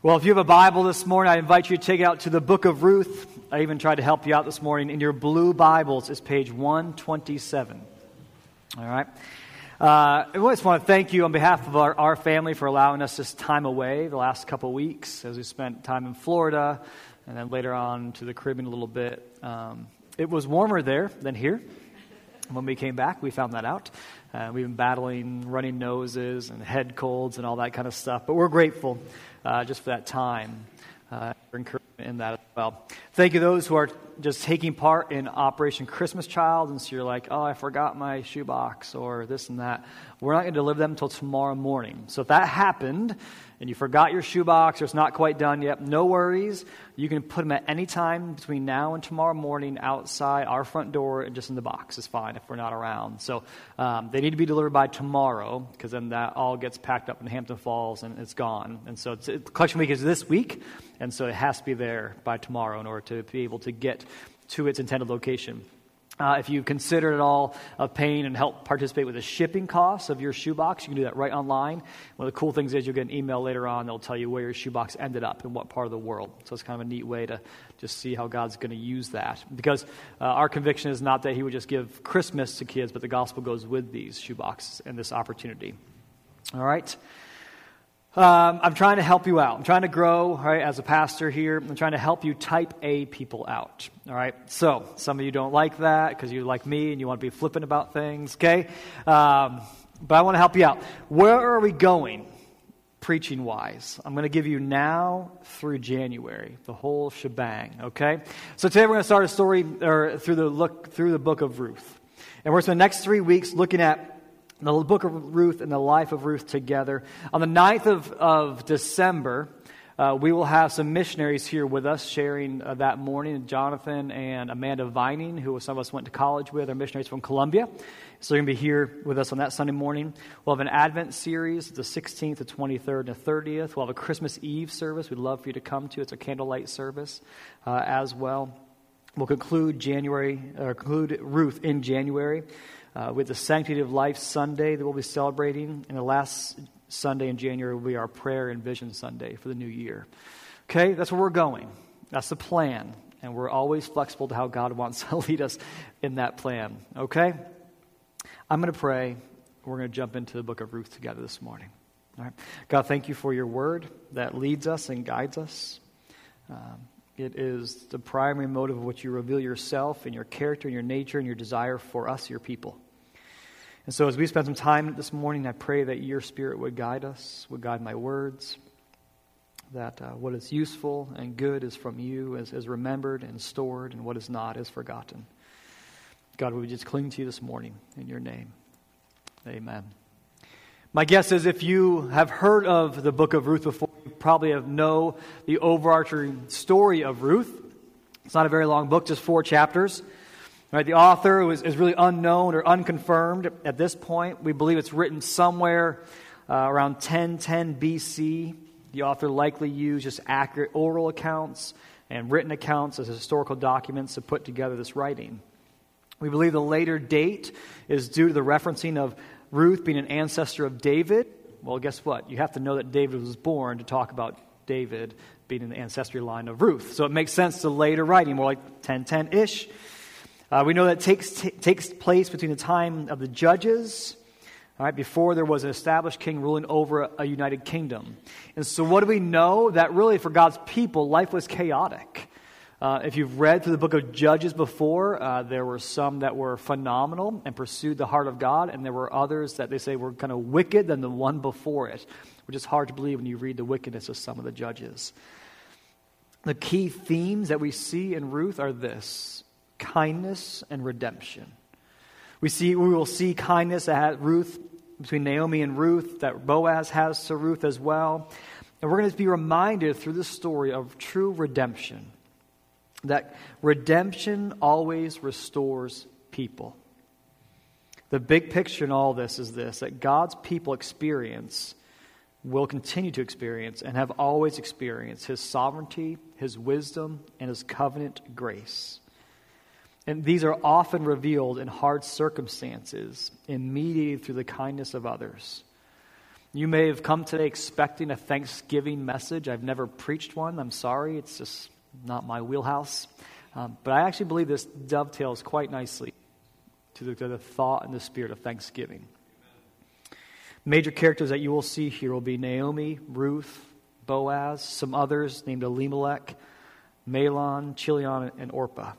Well, if you have a Bible this morning, I invite you to take it out to the book of Ruth. I even tried to help you out this morning. In your blue Bibles it's page 127. All right. Uh, I just want to thank you on behalf of our, our, family for allowing us this time away the last couple weeks as we spent time in Florida and then later on to the Caribbean a little bit. Um, it was warmer there than here. When we came back, we found that out. Uh, we've been battling running noses and head colds and all that kind of stuff, but we're grateful uh, just for that time. Encouragement in that as well. Thank you those who are just taking part in Operation Christmas Child, and so you're like, oh, I forgot my shoebox or this and that. We're not going to deliver them until tomorrow morning. So if that happened, and you forgot your shoebox or it's not quite done yet, no worries. You can put them at any time between now and tomorrow morning outside our front door and just in the box is fine if we're not around. So um, they need to be delivered by tomorrow because then that all gets packed up in Hampton Falls and it's gone. And so it's, collection week is this week, and so it has to be there by tomorrow in order to be able to get to its intended location. Uh, if you consider at all of paying and help participate with the shipping costs of your shoebox, you can do that right online. One of the cool things is you'll get an email later on that'll tell you where your shoebox ended up in what part of the world. So it's kind of a neat way to just see how God's going to use that. Because uh, our conviction is not that He would just give Christmas to kids, but the gospel goes with these shoeboxes and this opportunity. All right? Um, I'm trying to help you out. I'm trying to grow, right, as a pastor here. I'm trying to help you type A people out. All right. So some of you don't like that because you like me and you want to be flippant about things. Okay. Um, but I want to help you out. Where are we going, preaching wise? I'm going to give you now through January, the whole shebang. Okay. So today we're going to start a story or through the look through the book of Ruth, and we're spend the next three weeks looking at the book of Ruth and the life of Ruth together. On the 9th of, of December, uh, we will have some missionaries here with us sharing uh, that morning. Jonathan and Amanda Vining, who some of us went to college with, are missionaries from Colombia. So they're going to be here with us on that Sunday morning. We'll have an Advent series, the 16th, the 23rd, and the 30th. We'll have a Christmas Eve service we'd love for you to come to. It's a candlelight service uh, as well. We'll conclude January, or conclude Ruth in January uh, with the Sanctity of Life Sunday that we'll be celebrating. And the last Sunday in January will be our Prayer and Vision Sunday for the new year. Okay, that's where we're going. That's the plan. And we're always flexible to how God wants to lead us in that plan. Okay? I'm going to pray. We're going to jump into the book of Ruth together this morning. All right. God, thank you for your word that leads us and guides us. Um, it is the primary motive of which you reveal yourself and your character and your nature and your desire for us, your people. And so, as we spend some time this morning, I pray that your Spirit would guide us, would guide my words, that uh, what is useful and good is from you, is, is remembered and stored, and what is not is forgotten. God, we just cling to you this morning in your name. Amen. My guess is if you have heard of the book of Ruth before, you probably have know the overarching story of Ruth. It's not a very long book, just four chapters. Right, the author was, is really unknown or unconfirmed at this point. We believe it's written somewhere uh, around 1010 BC. The author likely used just accurate oral accounts and written accounts as historical documents to put together this writing. We believe the later date is due to the referencing of Ruth being an ancestor of David well, guess what? You have to know that David was born to talk about David being in the ancestry line of Ruth. So it makes sense to later writing, more like 1010 ish. Uh, we know that takes, t- takes place between the time of the judges, all right, before there was an established king ruling over a, a united kingdom. And so, what do we know? That really, for God's people, life was chaotic. Uh, if you've read through the book of Judges before, uh, there were some that were phenomenal and pursued the heart of God, and there were others that they say were kind of wicked than the one before it, which is hard to believe when you read the wickedness of some of the judges. The key themes that we see in Ruth are this kindness and redemption. We, see, we will see kindness at Ruth, between Naomi and Ruth, that Boaz has to Ruth as well. And we're going to be reminded through this story of true redemption that redemption always restores people. The big picture in all this is this that God's people experience, will continue to experience, and have always experienced His sovereignty, His wisdom, and His covenant grace. And these are often revealed in hard circumstances and mediated through the kindness of others. You may have come today expecting a Thanksgiving message. I've never preached one. I'm sorry. It's just not my wheelhouse. Um, but I actually believe this dovetails quite nicely to the, to the thought and the spirit of Thanksgiving. Major characters that you will see here will be Naomi, Ruth, Boaz, some others named Elimelech, Mahlon, Chilion, and Orpah.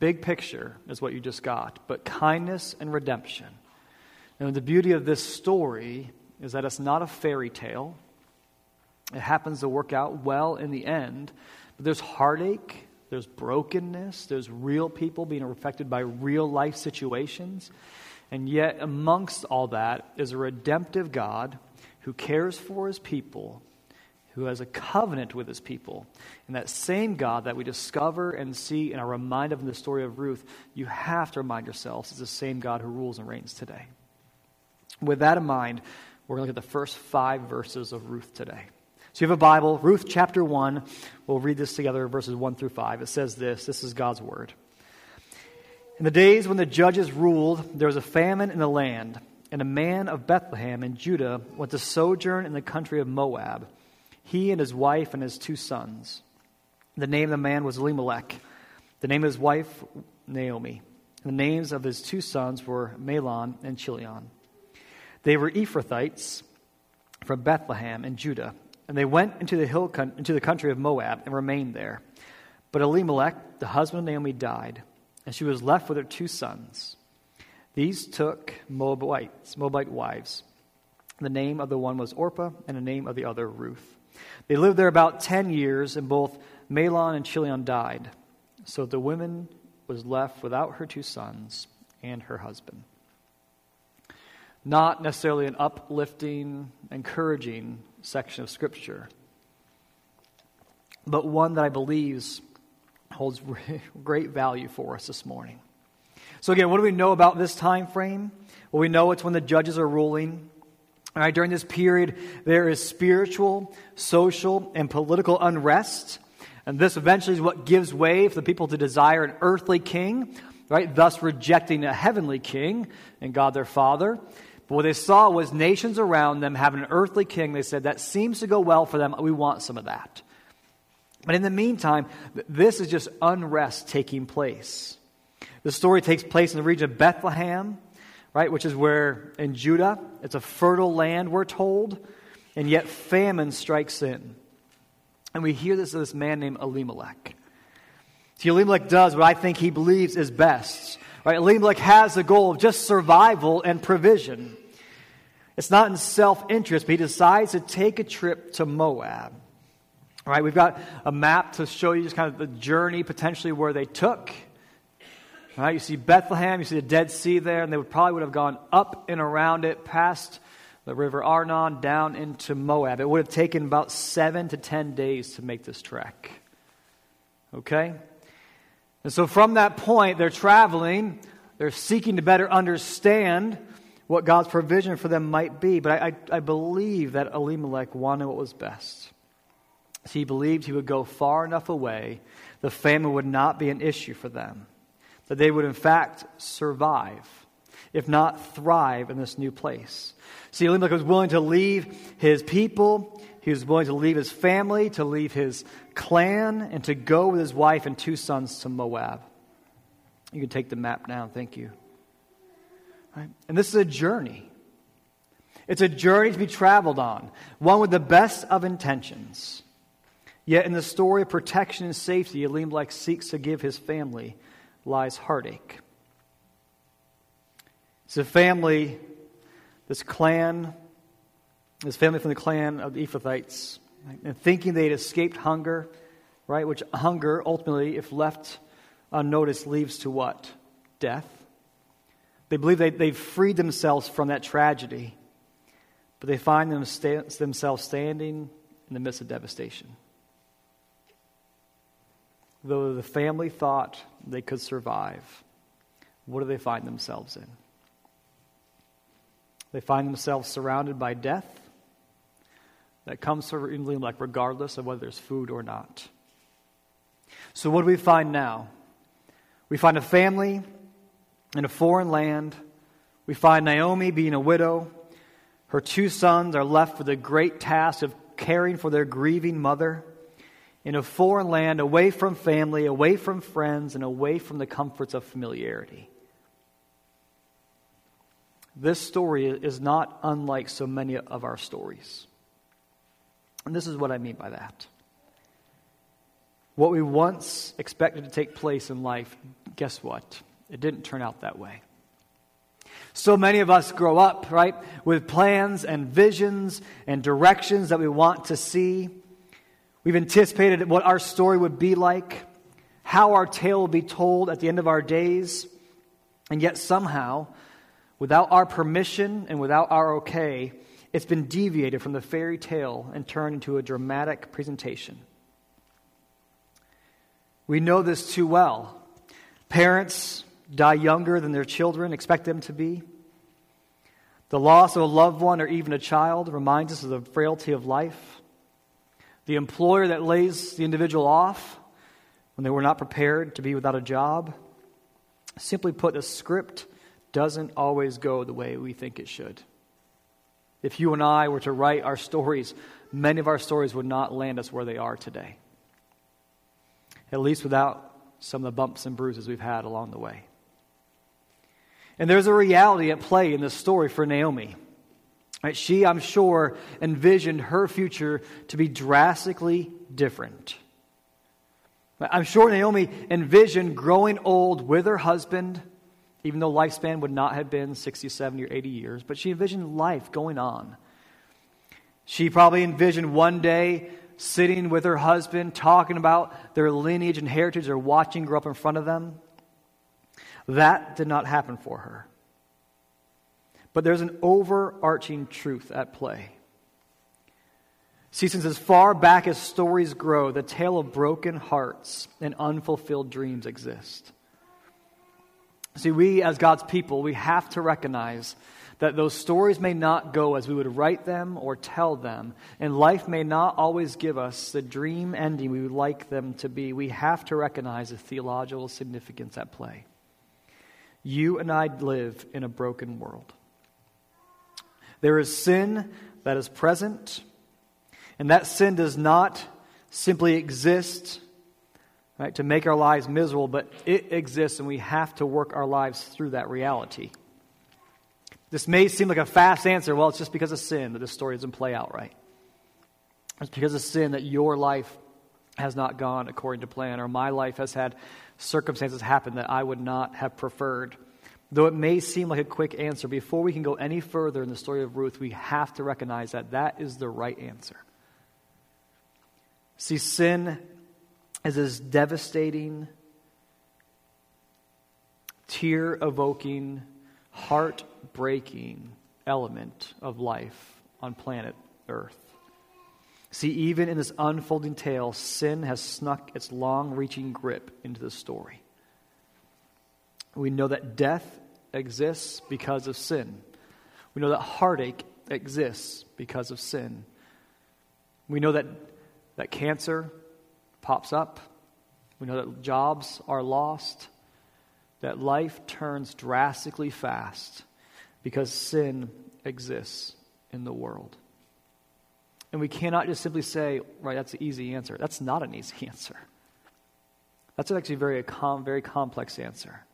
Big picture is what you just got, but kindness and redemption. And the beauty of this story is that it's not a fairy tale. It happens to work out well in the end, but there's heartache, there's brokenness, there's real people being affected by real life situations. And yet, amongst all that is a redemptive God who cares for his people, who has a covenant with his people. And that same God that we discover and see and are reminded of in the story of Ruth, you have to remind yourselves is the same God who rules and reigns today. With that in mind, we're going to look at the first five verses of Ruth today. So you have a Bible, Ruth chapter 1. We'll read this together, verses 1 through 5. It says this this is God's word. In the days when the judges ruled, there was a famine in the land, and a man of Bethlehem in Judah went to sojourn in the country of Moab, he and his wife and his two sons. The name of the man was Elimelech, the name of his wife, Naomi. The names of his two sons were Mahlon and Chilion. They were Ephrathites from Bethlehem in Judah, and they went into the, hill into the country of Moab and remained there. But Elimelech, the husband of Naomi, died, and she was left with her two sons. These took Moabites, Moabite wives. The name of the one was Orpah, and the name of the other Ruth. They lived there about ten years, and both Mahlon and Chilion died. So the woman was left without her two sons and her husband not necessarily an uplifting, encouraging section of Scripture, but one that I believe holds great value for us this morning. So, again, what do we know about this time frame? Well, we know it's when the judges are ruling. All right, during this period, there is spiritual, social, and political unrest. And this eventually is what gives way for the people to desire an earthly king, right? Thus rejecting a heavenly king and God their Father. But what they saw was nations around them having an earthly king. They said, that seems to go well for them. We want some of that. But in the meantime, this is just unrest taking place. The story takes place in the region of Bethlehem, right, which is where in Judah, it's a fertile land, we're told, and yet famine strikes in. And we hear this of this man named Elimelech. See, Elimelech does what I think he believes is best. Right? Elimelech has the goal of just survival and provision. It's not in self interest, but he decides to take a trip to Moab. All right, we've got a map to show you just kind of the journey potentially where they took. Right, you see Bethlehem, you see the Dead Sea there, and they would probably would have gone up and around it, past the river Arnon, down into Moab. It would have taken about seven to ten days to make this trek. Okay? And so from that point, they're traveling, they're seeking to better understand what God's provision for them might be. But I, I, I believe that Elimelech wanted what was best. He believed he would go far enough away, the famine would not be an issue for them, that they would in fact survive, if not thrive in this new place. See, Elimelech was willing to leave his people, he was willing to leave his family, to leave his clan, and to go with his wife and two sons to Moab. You can take the map now. Thank you. Right? And this is a journey. It's a journey to be traveled on, one with the best of intentions. Yet in the story of protection and safety Elimelech seeks to give his family lies heartache. It's a family, this clan this family from the clan of the Ephrathites, and thinking they'd escaped hunger, right? Which hunger, ultimately, if left unnoticed, leads to what? Death. They believe they, they've freed themselves from that tragedy, but they find them sta- themselves standing in the midst of devastation. Though the family thought they could survive, what do they find themselves in? They find themselves surrounded by death that comes from like regardless of whether there's food or not. So, what do we find now? We find a family in a foreign land. We find Naomi being a widow. Her two sons are left with the great task of caring for their grieving mother in a foreign land, away from family, away from friends, and away from the comforts of familiarity. This story is not unlike so many of our stories. And this is what I mean by that. What we once expected to take place in life, guess what? It didn't turn out that way. So many of us grow up, right, with plans and visions and directions that we want to see. We've anticipated what our story would be like, how our tale will be told at the end of our days, and yet somehow, without our permission and without our okay, it's been deviated from the fairy tale and turned into a dramatic presentation. We know this too well. Parents die younger than their children expect them to be. The loss of a loved one or even a child reminds us of the frailty of life. The employer that lays the individual off when they were not prepared to be without a job. Simply put, the script doesn't always go the way we think it should. If you and I were to write our stories, many of our stories would not land us where they are today at least without some of the bumps and bruises we've had along the way. And there's a reality at play in this story for Naomi. Right? She, I'm sure, envisioned her future to be drastically different. I'm sure Naomi envisioned growing old with her husband, even though lifespan would not have been 60, 70, or 80 years, but she envisioned life going on. She probably envisioned one day sitting with her husband, talking about their lineage and heritage, or watching grow up in front of them. That did not happen for her. But there's an overarching truth at play. See, since as far back as stories grow, the tale of broken hearts and unfulfilled dreams exist. See, we as God's people, we have to recognize that those stories may not go as we would write them or tell them, and life may not always give us the dream ending we would like them to be, we have to recognize the theological significance at play. You and I live in a broken world. There is sin that is present, and that sin does not simply exist right, to make our lives miserable, but it exists, and we have to work our lives through that reality. This may seem like a fast answer. Well, it's just because of sin that this story doesn't play out right. It's because of sin that your life has not gone according to plan, or my life has had circumstances happen that I would not have preferred. Though it may seem like a quick answer, before we can go any further in the story of Ruth, we have to recognize that that is the right answer. See, sin is this devastating, tear evoking, heart breaking element of life on planet Earth. See, even in this unfolding tale, sin has snuck its long reaching grip into the story. We know that death exists because of sin. We know that heartache exists because of sin. We know that, that cancer pops up. We know that jobs are lost. That life turns drastically fast because sin exists in the world. And we cannot just simply say, right, that's an easy answer. That's not an easy answer. That's actually a very, com- very complex answer.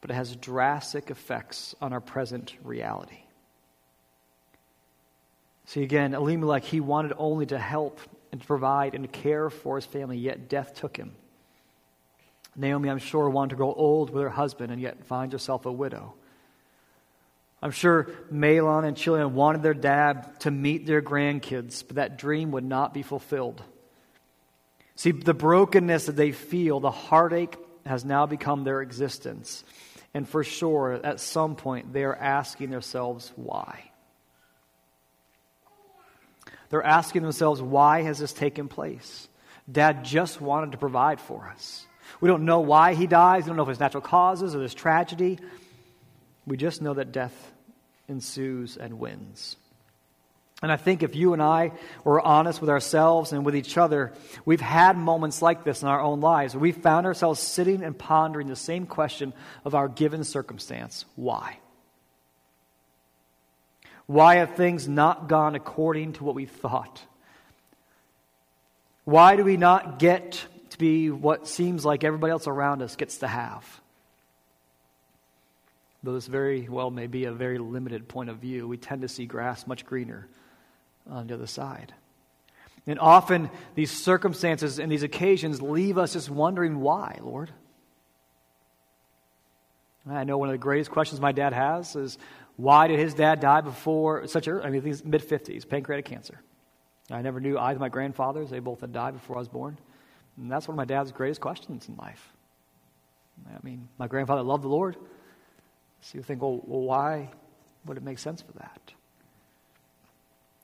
But it has drastic effects on our present reality. See, again, Elimelech, he wanted only to help and to provide and to care for his family, yet death took him. Naomi, I'm sure, wanted to grow old with her husband and yet find herself a widow. I'm sure Mahlon and Chilion wanted their dad to meet their grandkids, but that dream would not be fulfilled. See, the brokenness that they feel, the heartache, has now become their existence. And for sure, at some point, they are asking themselves, why? They're asking themselves, why has this taken place? Dad just wanted to provide for us. We don't know why he dies. We don't know if it's natural causes or there's tragedy. We just know that death ensues and wins. And I think if you and I were honest with ourselves and with each other, we've had moments like this in our own lives we found ourselves sitting and pondering the same question of our given circumstance why? Why have things not gone according to what we thought? Why do we not get to be what seems like everybody else around us gets to have? Though this very well may be a very limited point of view, we tend to see grass much greener on the other side. And often these circumstances and these occasions leave us just wondering why, Lord. I know one of the greatest questions my dad has is why did his dad die before such a, I mean, he's mid 50s, pancreatic cancer. I never knew either my grandfathers, they both had died before I was born. And that's one of my dad's greatest questions in life. I mean, my grandfather loved the Lord. So you think, well, well why would it make sense for that?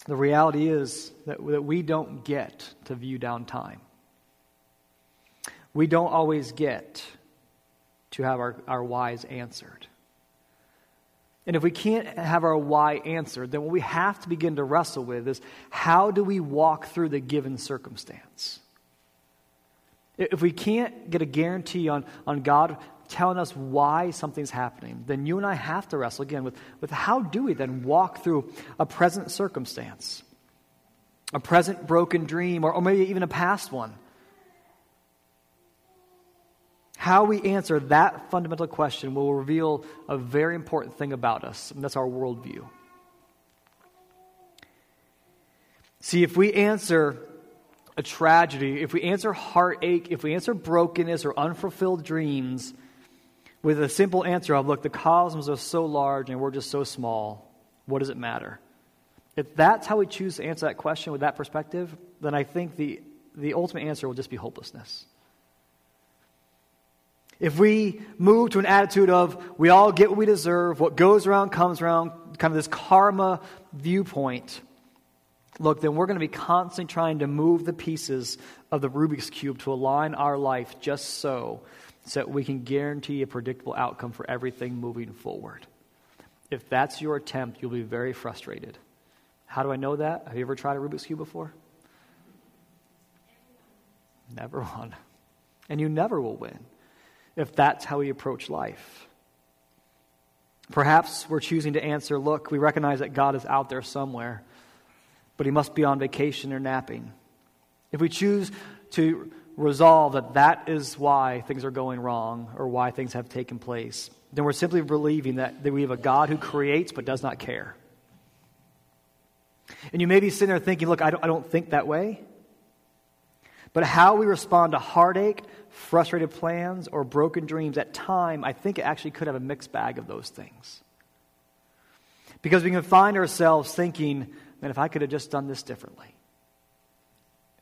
The reality is that, that we don't get to view down time. We don't always get to have our, our whys answered. And if we can't have our why answered, then what we have to begin to wrestle with is how do we walk through the given circumstance? If we can't get a guarantee on, on God telling us why something's happening, then you and I have to wrestle again with, with how do we then walk through a present circumstance, a present broken dream, or, or maybe even a past one. How we answer that fundamental question will reveal a very important thing about us, and that's our worldview. See, if we answer a tragedy, if we answer heartache, if we answer brokenness or unfulfilled dreams with a simple answer of, look, the cosmos are so large and we're just so small, what does it matter? If that's how we choose to answer that question with that perspective, then I think the, the ultimate answer will just be hopelessness. If we move to an attitude of we all get what we deserve, what goes around comes around, kind of this karma viewpoint, look, then we're going to be constantly trying to move the pieces of the Rubik's Cube to align our life just so, so that we can guarantee a predictable outcome for everything moving forward. If that's your attempt, you'll be very frustrated. How do I know that? Have you ever tried a Rubik's Cube before? Never won. And you never will win if that's how we approach life. Perhaps we're choosing to answer look, we recognize that God is out there somewhere, but he must be on vacation or napping. If we choose to resolve that that is why things are going wrong or why things have taken place, then we're simply believing that, that we have a God who creates but does not care. And you may be sitting there thinking, look, I don't, I don't think that way. But how we respond to heartache, frustrated plans, or broken dreams at time, I think it actually could have a mixed bag of those things. Because we can find ourselves thinking, man, if I could have just done this differently.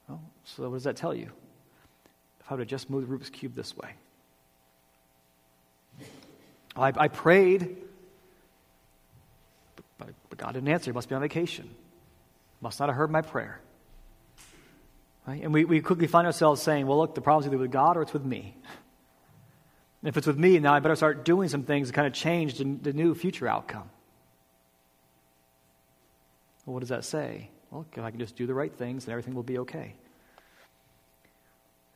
Well, so what does that tell you? If I would have just moved the Rubik's Cube this way. I, I prayed, but, but God didn't answer. He must be on vacation. Must not have heard my prayer. Right? And we, we quickly find ourselves saying, well, look, the problem's either with God or it's with me. And if it's with me, now I better start doing some things to kind of change the, the new future outcome. Well, what does that say? Well, if I can just do the right things, then everything will be okay.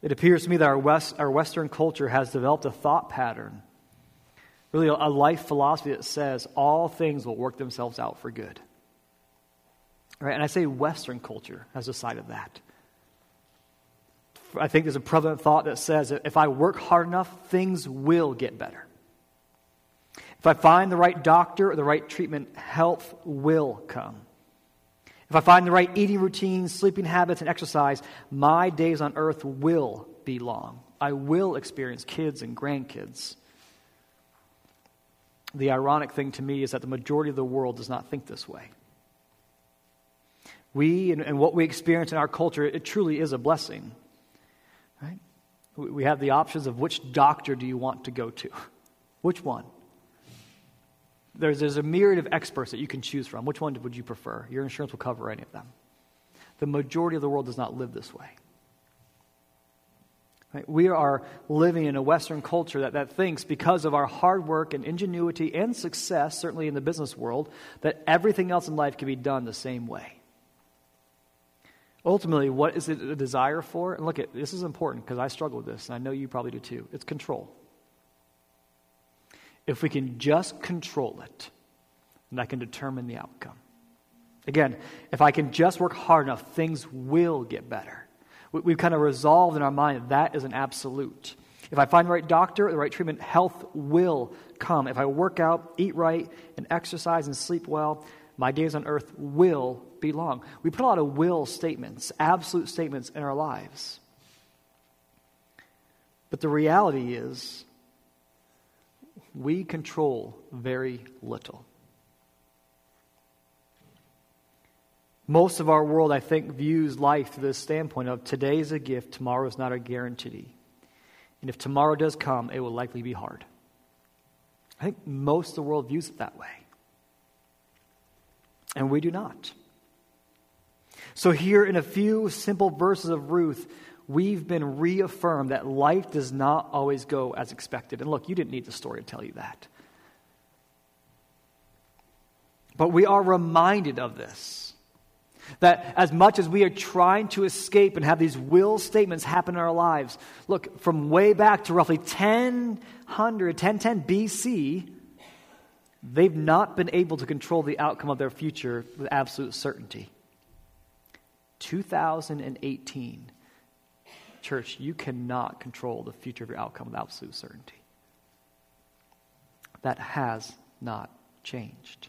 It appears to me that our, West, our Western culture has developed a thought pattern, really a, life philosophy that says all things will work themselves out for good. Right? And I say Western culture has decided that. I think there's a prevalent thought that says that if I work hard enough, things will get better. If I find the right doctor or the right treatment, health will come. If I find the right eating routines, sleeping habits, and exercise, my days on earth will be long. I will experience kids and grandkids. The ironic thing to me is that the majority of the world does not think this way. We and, and what we experience in our culture, it truly is a blessing. Right? We have the options of which doctor do you want to go to? Which one? There's, there's a myriad of experts that you can choose from. Which one would you prefer? Your insurance will cover any of them. The majority of the world does not live this way. Right? We are living in a Western culture that, that thinks, because of our hard work and ingenuity and success, certainly in the business world, that everything else in life can be done the same way. Ultimately, what is it a desire for? And look, at this is important because I struggle with this, and I know you probably do too. It's control. If we can just control it, and I can determine the outcome. Again, if I can just work hard enough, things will get better. We've kind of resolved in our mind that that is an absolute. If I find the right doctor, the right treatment, health will come. If I work out, eat right, and exercise and sleep well, my days on earth will be long. We put a lot of will statements, absolute statements in our lives. But the reality is, we control very little. Most of our world, I think, views life through this standpoint of today is a gift, tomorrow is not a guarantee. And if tomorrow does come, it will likely be hard. I think most of the world views it that way. And we do not. So, here in a few simple verses of Ruth, we've been reaffirmed that life does not always go as expected. And look, you didn't need the story to tell you that. But we are reminded of this. That as much as we are trying to escape and have these will statements happen in our lives, look, from way back to roughly 1000, 1010 BC, they've not been able to control the outcome of their future with absolute certainty. 2018, church, you cannot control the future of your outcome with absolute certainty. That has not changed.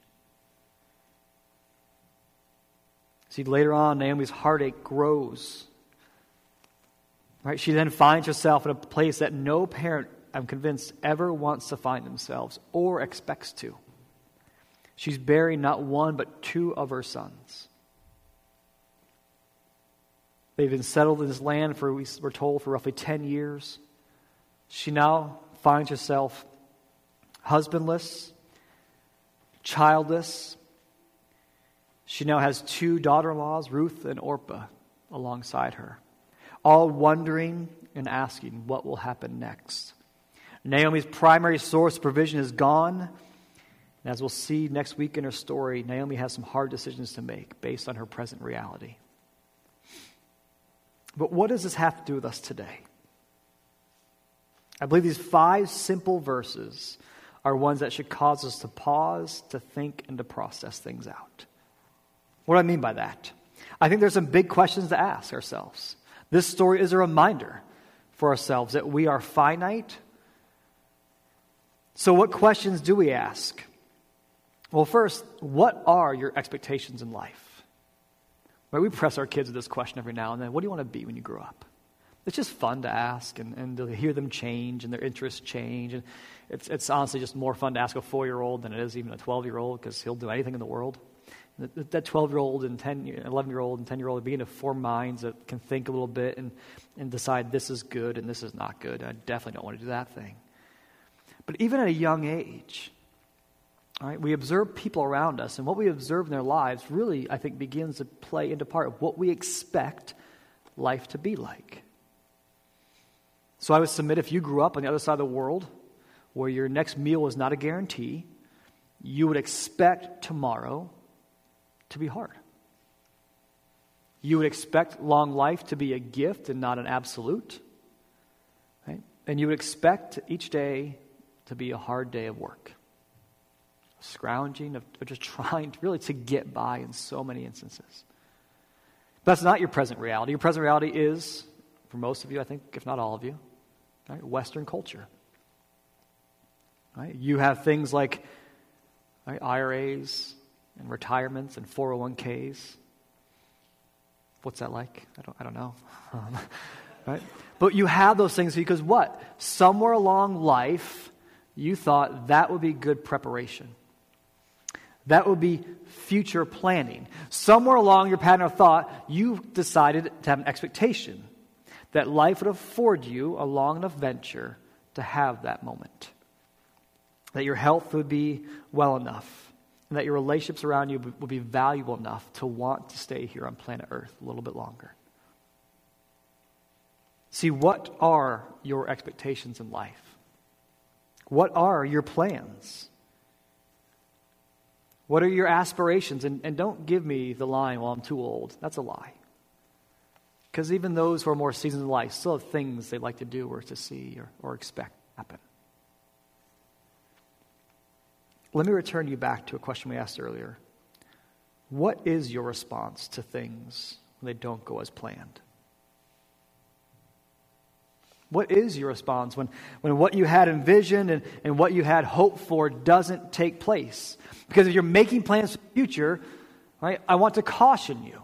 See, later on, Naomi's heartache grows. Right? She then finds herself in a place that no parent, I'm convinced, ever wants to find themselves or expects to. She's burying not one, but two of her sons. They've been settled in this land for, we're told, for roughly 10 years. She now finds herself husbandless, childless, she now has two daughter in laws, Ruth and Orpah, alongside her, all wondering and asking what will happen next. Naomi's primary source of provision is gone. And as we'll see next week in her story, Naomi has some hard decisions to make based on her present reality. But what does this have to do with us today? I believe these five simple verses are ones that should cause us to pause, to think, and to process things out. What do I mean by that? I think there's some big questions to ask ourselves. This story is a reminder for ourselves that we are finite. So, what questions do we ask? Well, first, what are your expectations in life? Right, we press our kids with this question every now and then. What do you want to be when you grow up? It's just fun to ask and, and to hear them change and their interests change. And it's, it's honestly just more fun to ask a four year old than it is even a 12 year old because he'll do anything in the world. That 12 year old and 10, 11 year old and 10 year old begin to form minds that can think a little bit and, and decide this is good and this is not good. I definitely don't want to do that thing. But even at a young age, right, we observe people around us, and what we observe in their lives really, I think, begins to play into part of what we expect life to be like. So I would submit if you grew up on the other side of the world where your next meal was not a guarantee, you would expect tomorrow to be hard. You would expect long life to be a gift and not an absolute. Right? And you would expect each day to be a hard day of work. Scrounging, of, just trying to, really to get by in so many instances. But that's not your present reality. Your present reality is, for most of you, I think, if not all of you, right, Western culture. Right? You have things like right, IRAs, and retirements and 401ks. What's that like? I don't, I don't know. right? But you have those things because what? Somewhere along life, you thought that would be good preparation. That would be future planning. Somewhere along your pattern of thought, you decided to have an expectation that life would afford you a long enough venture to have that moment. That your health would be well enough and that your relationships around you would be valuable enough to want to stay here on planet Earth a little bit longer. See, what are your expectations in life? What are your plans? What are your aspirations? And, and don't give me the line, well, I'm too old. That's a lie. Because even those who are more seasoned in life still have things they'd like to do or to see or, or expect happen. Let me return you back to a question we asked earlier. What is your response to things when they don't go as planned? What is your response when, when what you had envisioned and, and what you had hoped for doesn't take place? Because if you're making plans for the future, right, I want to caution you.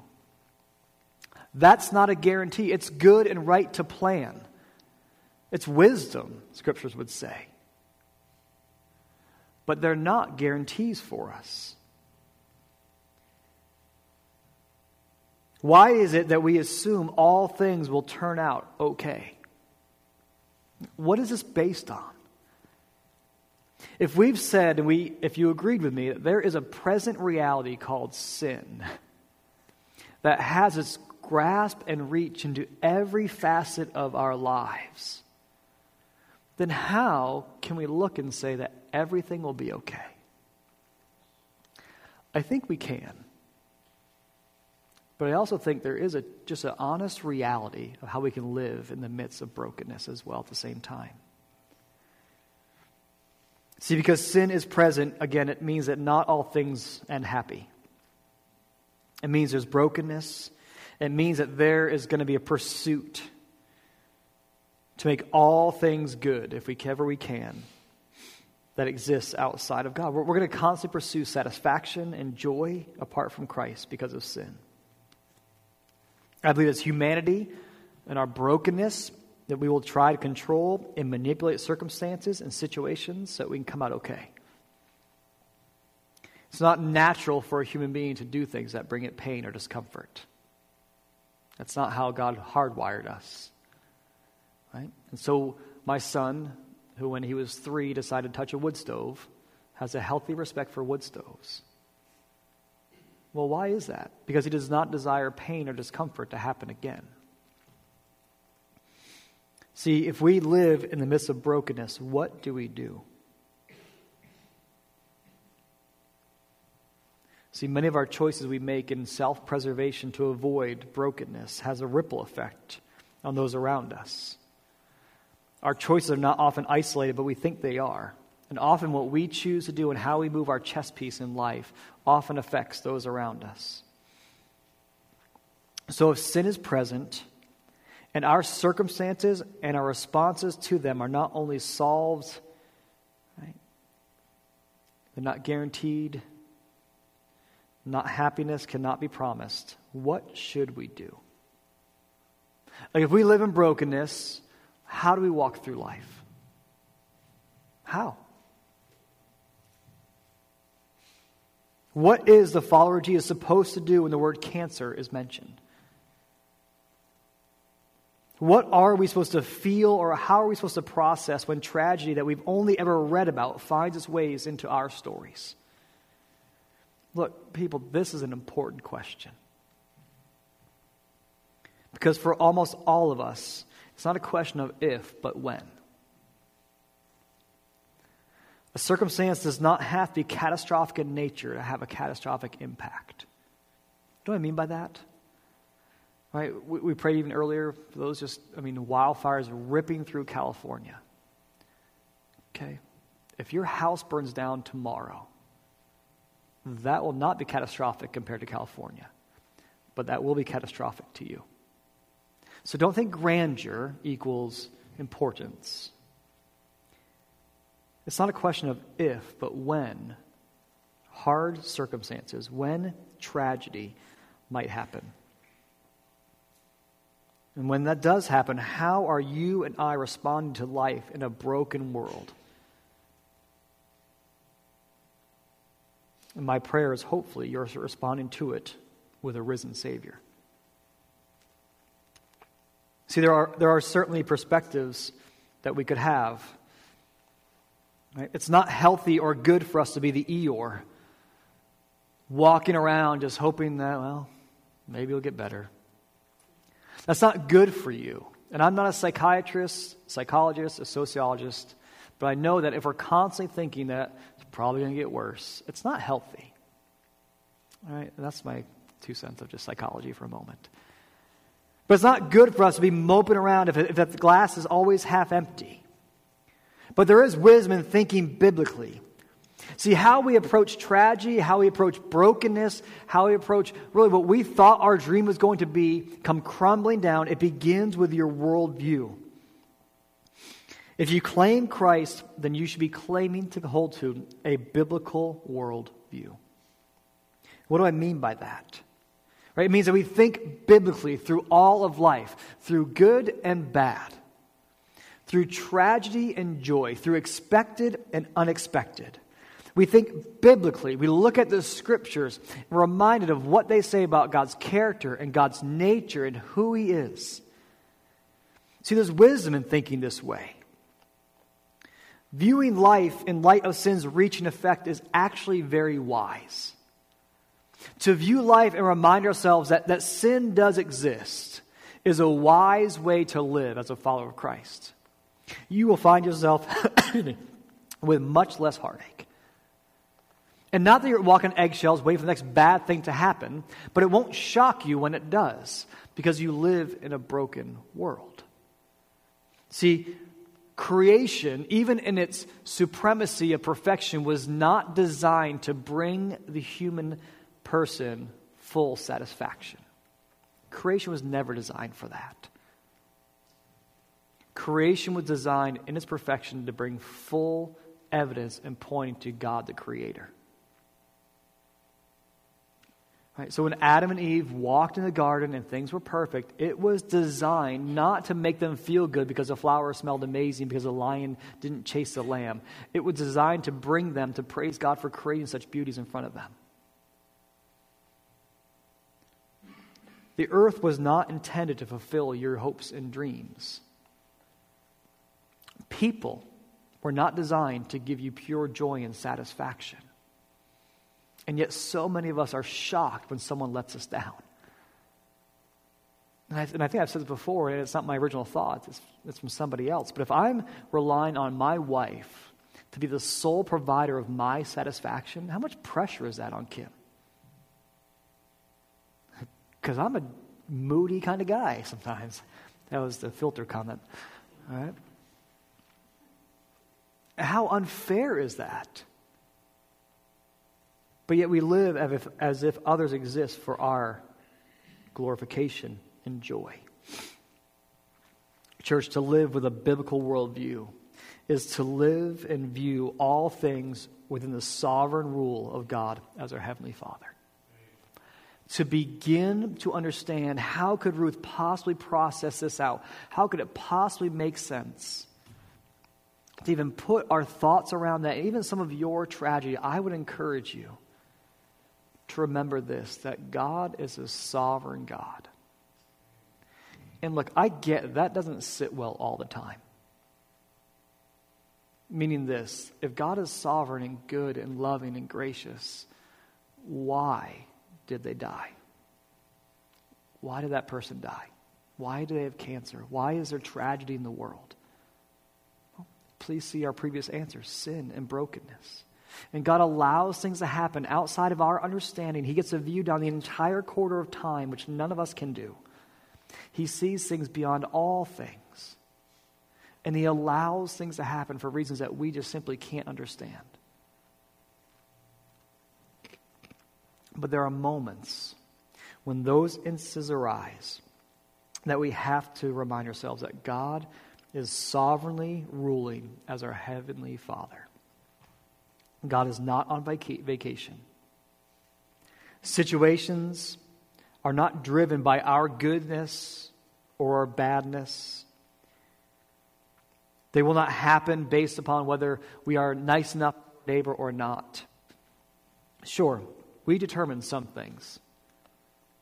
That's not a guarantee. It's good and right to plan. It's wisdom, scriptures would say. But they're not guarantees for us. Why is it that we assume all things will turn out okay? What is this based on? If we've said, and we, if you agreed with me, that there is a present reality called sin that has its grasp and reach into every facet of our lives, then how can we look and say that everything will be okay? I think we can. But I also think there is a, just an honest reality of how we can live in the midst of brokenness as well at the same time. See, because sin is present, again, it means that not all things end happy. It means there's brokenness. It means that there is going to be a pursuit to make all things good, if we ever we can, that exists outside of God. We're, we're going to constantly pursue satisfaction and joy apart from Christ because of sin. I believe it's humanity and our brokenness that we will try to control and manipulate circumstances and situations so that we can come out okay. It's not natural for a human being to do things that bring it pain or discomfort. That's not how God hardwired us. Right? And so my son, who when he was three decided to touch a wood stove, has a healthy respect for wood stoves. Well, why is that? Because he does not desire pain or discomfort to happen again. See, if we live in the midst of brokenness, what do we do? See, many of our choices we make in self preservation to avoid brokenness has a ripple effect on those around us. Our choices are not often isolated, but we think they are. And often what we choose to do and how we move our chess piece in life often affects those around us. So if sin is present, and our circumstances and our responses to them are not only solved, right? They're not guaranteed. Not happiness cannot be promised. What should we do? Like if we live in brokenness, how do we walk through life? How? What is the follower of Jesus supposed to do when the word cancer is mentioned? What are we supposed to feel or how are we supposed to process when tragedy that we've only ever read about finds its ways into our stories? Look, people, this is an important question. Because for almost all of us, it's not a question of if, but when. A circumstance does not have to be catastrophic in nature to have a catastrophic impact. Do I mean by that? Right? We, we prayed even earlier for those just, I mean, wildfires ripping through California. Okay? If your house burns down tomorrow, that will not be catastrophic compared to California, but that will be catastrophic to you. So don't think grandeur equals importance. It's not a question of if, but when hard circumstances, when tragedy might happen. And when that does happen, how are you and I responding to life in a broken world? And my prayer is hopefully you're responding to it with a risen Savior. See, there are, there are certainly perspectives that we could have Right? It's not healthy or good for us to be the Eeyore, walking around just hoping that, well, maybe it'll get better. That's not good for you. And I'm not a psychiatrist, psychologist, a sociologist, but I know that if we're constantly thinking that it's probably going to get worse, it's not healthy. All right? that's my two cents of just psychology for a moment. But it's not good for us to be moping around if, if the glass is always half empty. But there is wisdom in thinking biblically. See, how we approach tragedy, how we approach brokenness, how we approach really what we thought our dream was going to be come crumbling down, it begins with your worldview. If you claim Christ, then you should be claiming to hold to a biblical worldview. What do I mean by that? Right? It means that we think biblically through all of life, through good and bad, through tragedy and joy, through expected and unexpected. We think biblically. We look at the scriptures, reminded of what they say about God's character and God's nature and who He is. See, there's wisdom in thinking this way. Viewing life in light of sin's reach and effect is actually very wise. To view life and remind ourselves that, that sin does exist is a wise way to live as a follower of Christ. You will find yourself with much less heartache. And not that you're walking eggshells waiting for the next bad thing to happen, but it won't shock you when it does because you live in a broken world. See, creation, even in its supremacy of perfection, was not designed to bring the human person full satisfaction. Creation was never designed for that. Creation was designed in its perfection to bring full evidence and pointing to God the Creator. Right, so when Adam and Eve walked in the garden and things were perfect, it was designed not to make them feel good because the flower smelled amazing because the lion didn't chase the lamb. It was designed to bring them to praise God for creating such beauties in front of them. The earth was not intended to fulfill your hopes and dreams. People were not designed to give you pure joy and satisfaction. And yet, so many of us are shocked when someone lets us down. And I, and I think I've said this before, and it's not my original thought, it's, it's from somebody else. But if I'm relying on my wife to be the sole provider of my satisfaction, how much pressure is that on Kim? because I'm a moody kind of guy sometimes. That was the filter comment. All right? How unfair is that? But yet we live as if, as if others exist for our glorification and joy. Church, to live with a biblical worldview is to live and view all things within the sovereign rule of God as our Heavenly Father to begin to understand how could Ruth possibly process this out? How could it possibly make sense? To even put our thoughts around that, even some of your tragedy, I would encourage you to remember this that God is a sovereign God. And look, I get that doesn't sit well all the time. Meaning this if God is sovereign and good and loving and gracious, why did they die? Why did that person die? Why do they have cancer? Why is there tragedy in the world? Please see our previous answers sin and brokenness. And God allows things to happen outside of our understanding. He gets a view down the entire quarter of time, which none of us can do. He sees things beyond all things. And He allows things to happen for reasons that we just simply can't understand. But there are moments when those instances arise that we have to remind ourselves that God is sovereignly ruling as our Heavenly Father. God is not on vaca- vacation. Situations are not driven by our goodness or our badness. They will not happen based upon whether we are nice enough neighbor or not. Sure, we determine some things.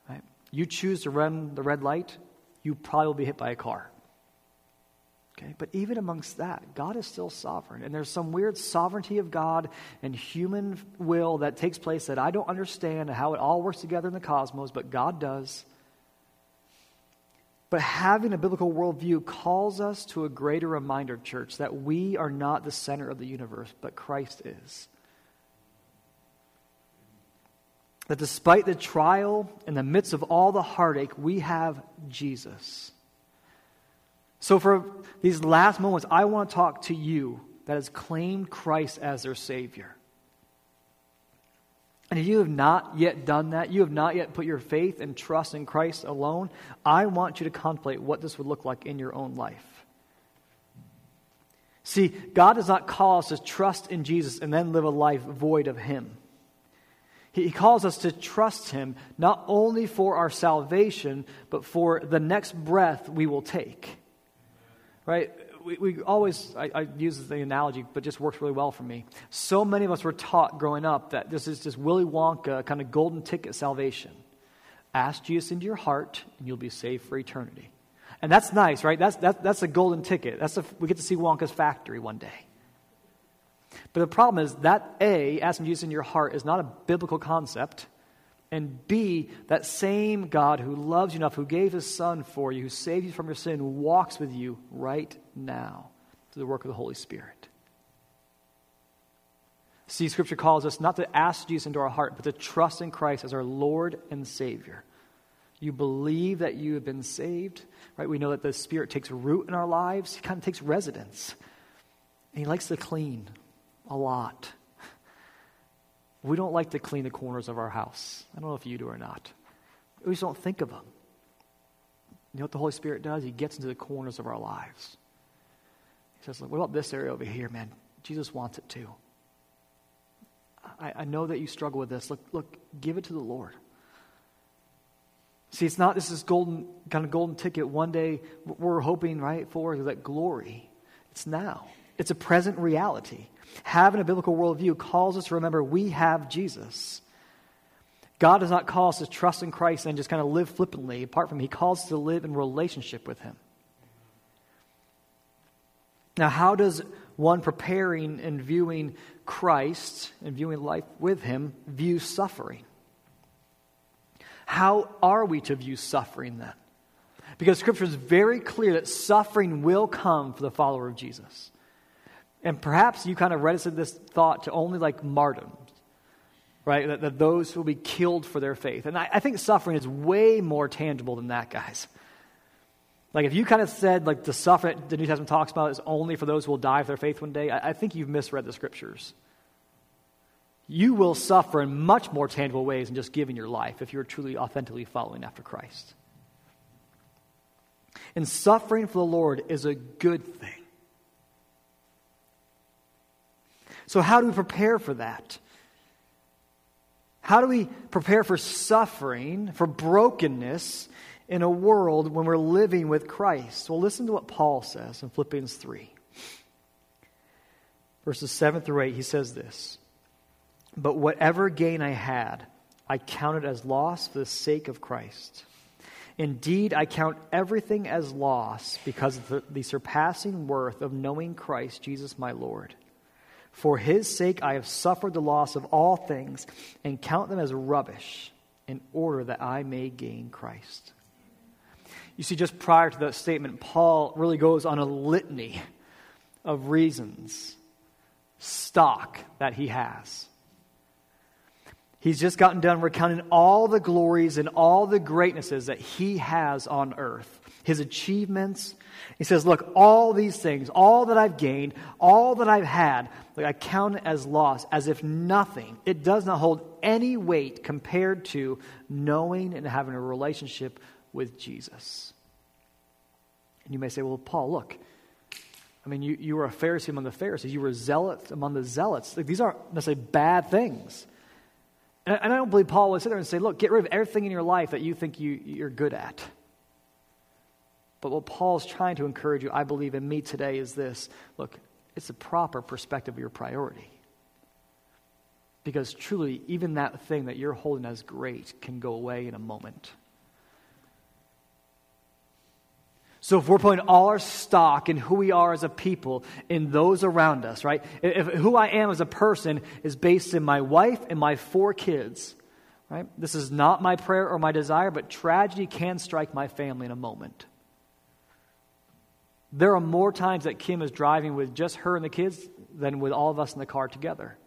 Right? You choose to run the red light, you probably will be hit by a car. Okay? But even amongst that, God is still sovereign. And there's some weird sovereignty of God and human will that takes place that I don't understand how it all works together in the cosmos, but God does. But having a biblical worldview calls us to a greater reminder, church, that we are not the center of the universe, but Christ is that despite the trial, in the midst of all the heartache, we have Jesus. So, for these last moments, I want to talk to you that has claimed Christ as their Savior. And if you have not yet done that, you have not yet put your faith and trust in Christ alone, I want you to contemplate what this would look like in your own life. See, God does not call us to trust in Jesus and then live a life void of Him. He calls us to trust Him not only for our salvation, but for the next breath we will take. Right? We, we always, I, I use the analogy, but just works really well for me. So many of us were taught growing up that this is just Willy Wonka kind of golden ticket salvation. Ask Jesus into your heart, and you'll be saved for eternity. And that's nice, right? That's, that, that's a golden ticket. That's a, we get to see Wonka's factory one day. But the problem is that A, asking Jesus in your heart, is not a biblical concept. And B, that same God who loves you enough, who gave his son for you, who saved you from your sin, walks with you right now through the work of the Holy Spirit. See, Scripture calls us not to ask Jesus into our heart, but to trust in Christ as our Lord and Savior. You believe that you have been saved, right? We know that the Spirit takes root in our lives. He kind of takes residence. And He likes to clean a lot. We don't like to clean the corners of our house. I don't know if you do or not. We just don't think of them. You know what the Holy Spirit does? He gets into the corners of our lives. He says, Look, what about this area over here, man? Jesus wants it too. I, I know that you struggle with this. Look, look, give it to the Lord. See, it's not this is golden kind of golden ticket. One day we're hoping, right, for that glory. It's now. It's a present reality. Having a biblical worldview calls us to remember we have Jesus. God does not call us to trust in Christ and just kind of live flippantly. Apart from Him. He calls us to live in relationship with Him. Now, how does one preparing and viewing Christ and viewing life with Him view suffering? How are we to view suffering then? Because Scripture is very clear that suffering will come for the follower of Jesus. And perhaps you kind of reticent this thought to only like martyrs, right? That, that, those who will be killed for their faith. And I, I think suffering is way more tangible than that, guys. Like if you kind of said like the suffering the New Testament talks about is only for those who will die for their faith one day, I, I think you've misread the scriptures. You will suffer in much more tangible ways than just giving your life if you're truly authentically following after Christ. And suffering for the Lord is a good thing. So, how do we prepare for that? How do we prepare for suffering, for brokenness in a world when we're living with Christ? Well, listen to what Paul says in Philippians 3. Verses 7 through 8, he says this But whatever gain I had, I counted as loss for the sake of Christ. Indeed, I count everything as loss because of the, the surpassing worth of knowing Christ Jesus my Lord for his sake I have suffered the loss of all things and count them as rubbish in order that I may gain Christ. You see, just prior to that statement, Paul really goes on a litany of reasons, stock that he has. He's just gotten done recounting all the glories and all the greatnesses that he has on earth, his achievements, he says, Look, all these things, all that I've gained, all that I've had, I count it as loss, as if nothing. It does not hold any weight compared to knowing and having a relationship with Jesus. And you may say, Well, Paul, look. I mean, you, you were a Pharisee among the Pharisees. You were a zealot among the zealots. Like, these aren't necessarily bad things. And, and I don't believe Paul would sit there and say, look, get rid of everything in your life that you think you, you're good at. But what Paul's trying to encourage you, I believe, in me today is this look, it's a proper perspective of your priority. Because truly, even that thing that you're holding as great can go away in a moment. So, if we're putting all our stock in who we are as a people, in those around us, right? If who I am as a person is based in my wife and my four kids, right? This is not my prayer or my desire, but tragedy can strike my family in a moment. There are more times that Kim is driving with just her and the kids than with all of us in the car together.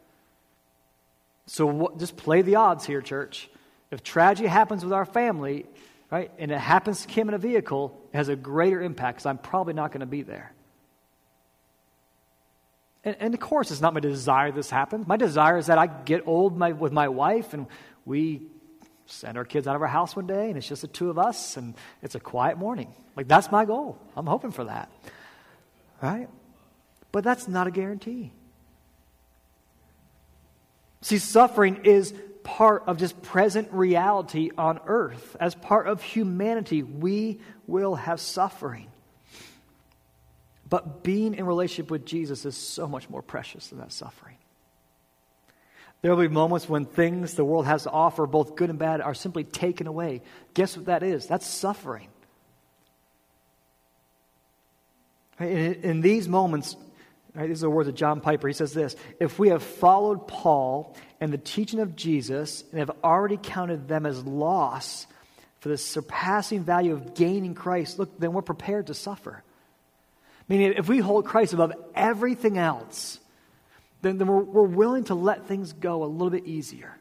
So just play the odds here, church. If tragedy happens with our family, right, and it happens to Kim in a vehicle, it has a greater impact because I'm probably not going to be there. And, and, of course, it's not my desire this happens. My desire is that I get old my, with my wife and we send our kids out of our house one day and it's just the two of us and it's a quiet morning. Like, that's my goal. I'm hoping for that. Right? But that's not a guarantee. See, suffering is part of just present reality on earth. As part of humanity, we will have suffering. But being in relationship with Jesus is so much more precious than that suffering. There will be moments when things the world has to offer, both good and bad, are simply taken away. Guess what that is? That's suffering. In, these moments, right, these are the words of John Piper. He says this If we have followed Paul and the teaching of Jesus and have already counted them as loss for the surpassing value of gaining Christ, look, then we're prepared to suffer. Meaning, if we hold Christ above everything else, then, then we're, we're willing to let things go a little bit easier.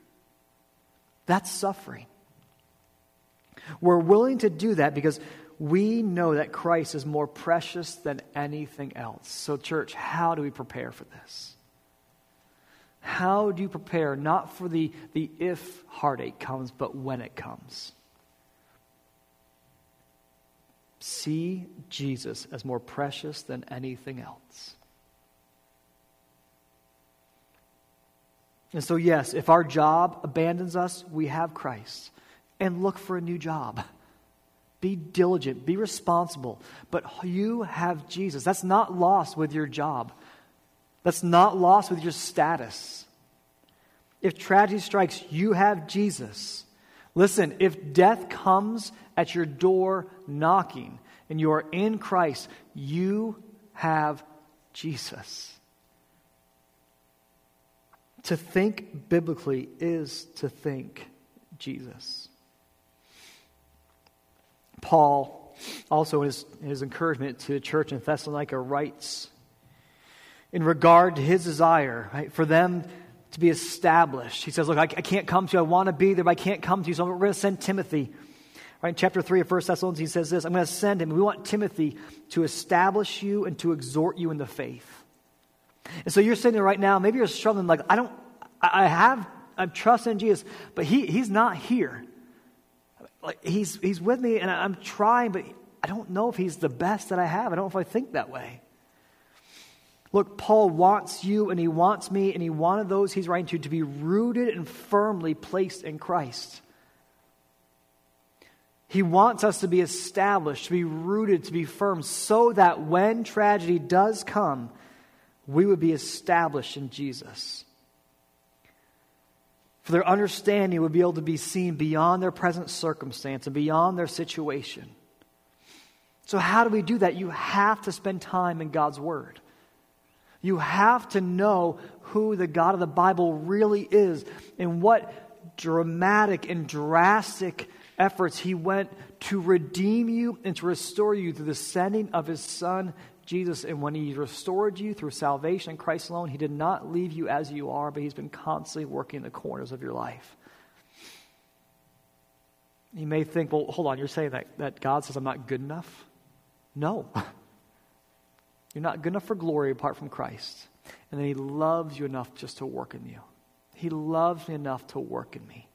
That's suffering. We're willing to do that because we know that Christ is more precious than anything else. So, church, how do we prepare for this? How do you prepare not for the, the if heartache comes, but when it comes? See Jesus as more precious than anything else. And so, yes, if our job abandons us, we have Christ. And look for a new job. Be diligent, be responsible. But you have Jesus. That's not lost with your job, that's not lost with your status. If tragedy strikes, you have Jesus. Listen, if death comes at your door knocking and you are in Christ, you have Jesus. To think biblically is to think Jesus. Paul, also in his, in his encouragement to the church in Thessalonica, writes in regard to his desire right, for them to be established. He says, Look, I, I can't come to you. I want to be there, but I can't come to you. So we're going to send Timothy. Right, in chapter 3 of 1 Thessalonians, he says this I'm going to send him. We want Timothy to establish you and to exhort you in the faith. And so you're sitting there right now, maybe you're struggling, like, I don't, I have, I'm trusting Jesus, but he, he's not here. Like, he's, he's with me and I'm trying, but I don't know if he's the best that I have. I don't know if I think that way. Look, Paul wants you and he wants me and he wanted those he's writing to to be rooted and firmly placed in Christ. He wants us to be established, to be rooted, to be firm, so that when tragedy does come, we would be established in Jesus. For their understanding would be able to be seen beyond their present circumstance and beyond their situation. So, how do we do that? You have to spend time in God's Word. You have to know who the God of the Bible really is and what dramatic and drastic efforts he went to redeem you and to restore you through the sending of his Son, Jesus. And when he restored you through salvation in Christ alone, he did not leave you as you are, but he's been constantly working the corners of your life. You may think, well, hold on, you're saying that, that God says I'm not good enough? No. You're not good enough for glory apart from Christ. And then He loves you enough just to work in you. He loves me enough to work in me,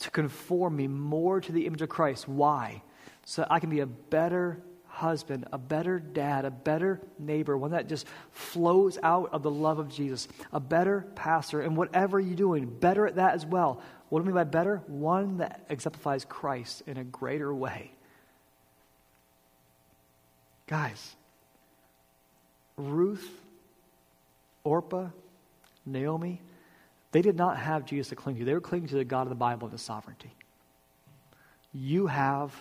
to conform me more to the image of Christ. Why? So I can be a better husband, a better dad, a better neighbor, one that just flows out of the love of Jesus, a better pastor, and whatever you're doing, better at that as well. What do I mean by better? One that exemplifies Christ in a greater way. Guys, Ruth, Orpah, Naomi, they did not have Jesus to cling to. They were clinging to the God of the Bible and sovereignty. You have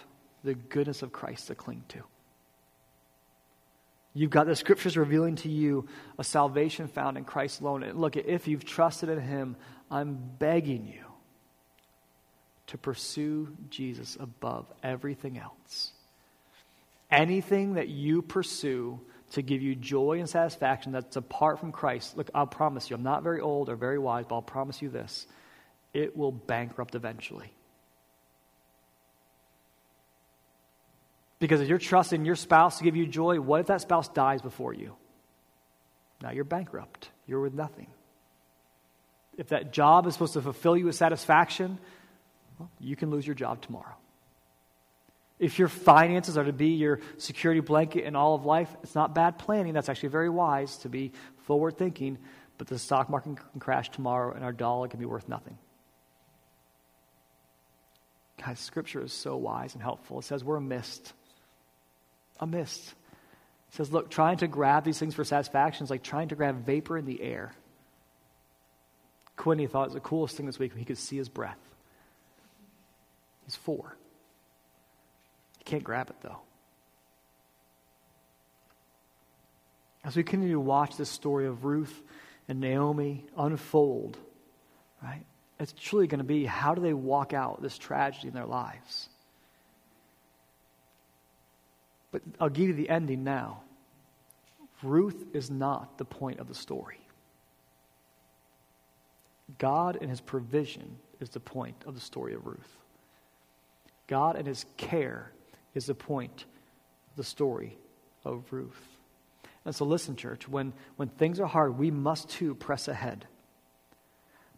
the goodness of Christ to cling to. You've got the scriptures revealing to you a salvation found in Christ alone. And look, if you've trusted in Him, I'm begging you to pursue Jesus above everything else. Anything that you pursue to give you joy and satisfaction that's apart from Christ, look, I'll promise you, I'm not very old or very wise, but I'll promise you this it will bankrupt eventually. Because if you're trusting your spouse to give you joy, what if that spouse dies before you? Now you're bankrupt. You're with nothing. If that job is supposed to fulfill you with satisfaction, well, you can lose your job tomorrow. If your finances are to be your security blanket in all of life, it's not bad planning. That's actually very wise to be forward thinking, but the stock market can crash tomorrow and our dollar can be worth nothing. Guys, Scripture is so wise and helpful. It says we're a mist. A mist. It says, look, trying to grab these things for satisfaction is like trying to grab vapor in the air. Quinny thought it was the coolest thing this week when he could see his breath. He's four. He can't grab it, though. As we continue to watch this story of Ruth and Naomi unfold, right, it's truly going to be how do they walk out this tragedy in their lives? But I'll give you the ending now. Ruth is not the point of the story. God and his provision is the point of the story of Ruth. God and his care is the point of the story of Ruth. And so, listen, church, when, when things are hard, we must too press ahead.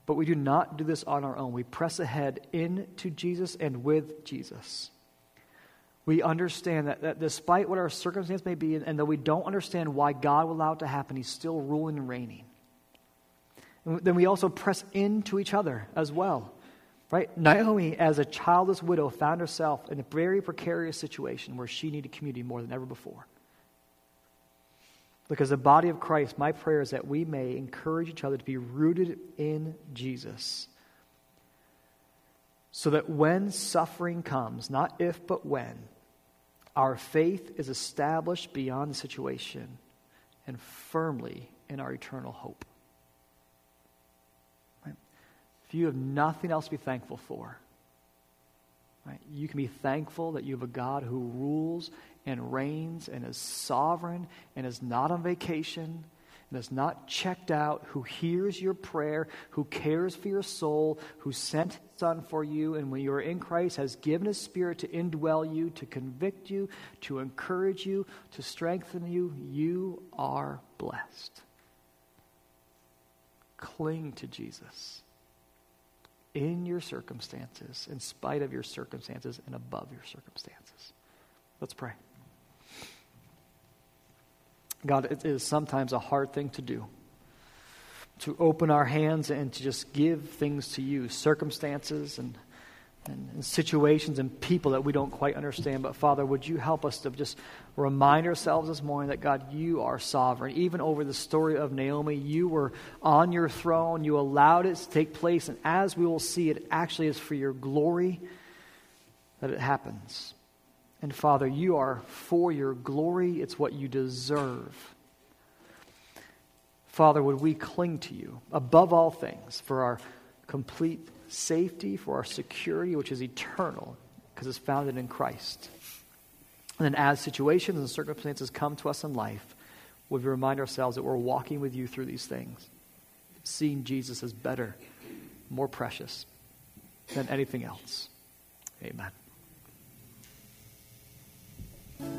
But we do not do this on our own. We press ahead into Jesus and with Jesus. We understand that, that despite what our circumstance may be, and, and though we don't understand why God will allow it to happen, He's still ruling and reigning. And then we also press into each other as well. Right? Naomi, as a childless widow, found herself in a very precarious situation where she needed community more than ever before. Because the body of Christ, my prayer is that we may encourage each other to be rooted in Jesus. So that when suffering comes, not if but when, our faith is established beyond the situation and firmly in our eternal hope. Right? If you have nothing else to be thankful for, right, you can be thankful that you have a God who rules and reigns and is sovereign and is not on vacation and is not checked out, who hears your prayer, who cares for your soul, who sent his son for you, and when you are in Christ has given his spirit to indwell you, to convict you, to encourage you, to strengthen you, you are blessed. Cling to Jesus in your circumstances, in spite of your circumstances, and above your circumstances. Let's pray. God, it is sometimes a hard thing to do. To open our hands and to just give things to you, circumstances and, and, and, situations and people that we don't quite understand. But Father, would you help us to just remind ourselves this morning that God, you are sovereign. Even over the story of Naomi, you were on your throne, you allowed it to take place, and as we will see, it actually is for your glory that it happens. And Father, you are for your glory, it's what you deserve. Father, would we cling to you above all things for our complete safety, for our security, which is eternal, because it's founded in Christ. And then, as situations and circumstances come to us in life, would we remind ourselves that we're walking with you through these things, seeing Jesus as better, more precious than anything else. Amen. Thank you.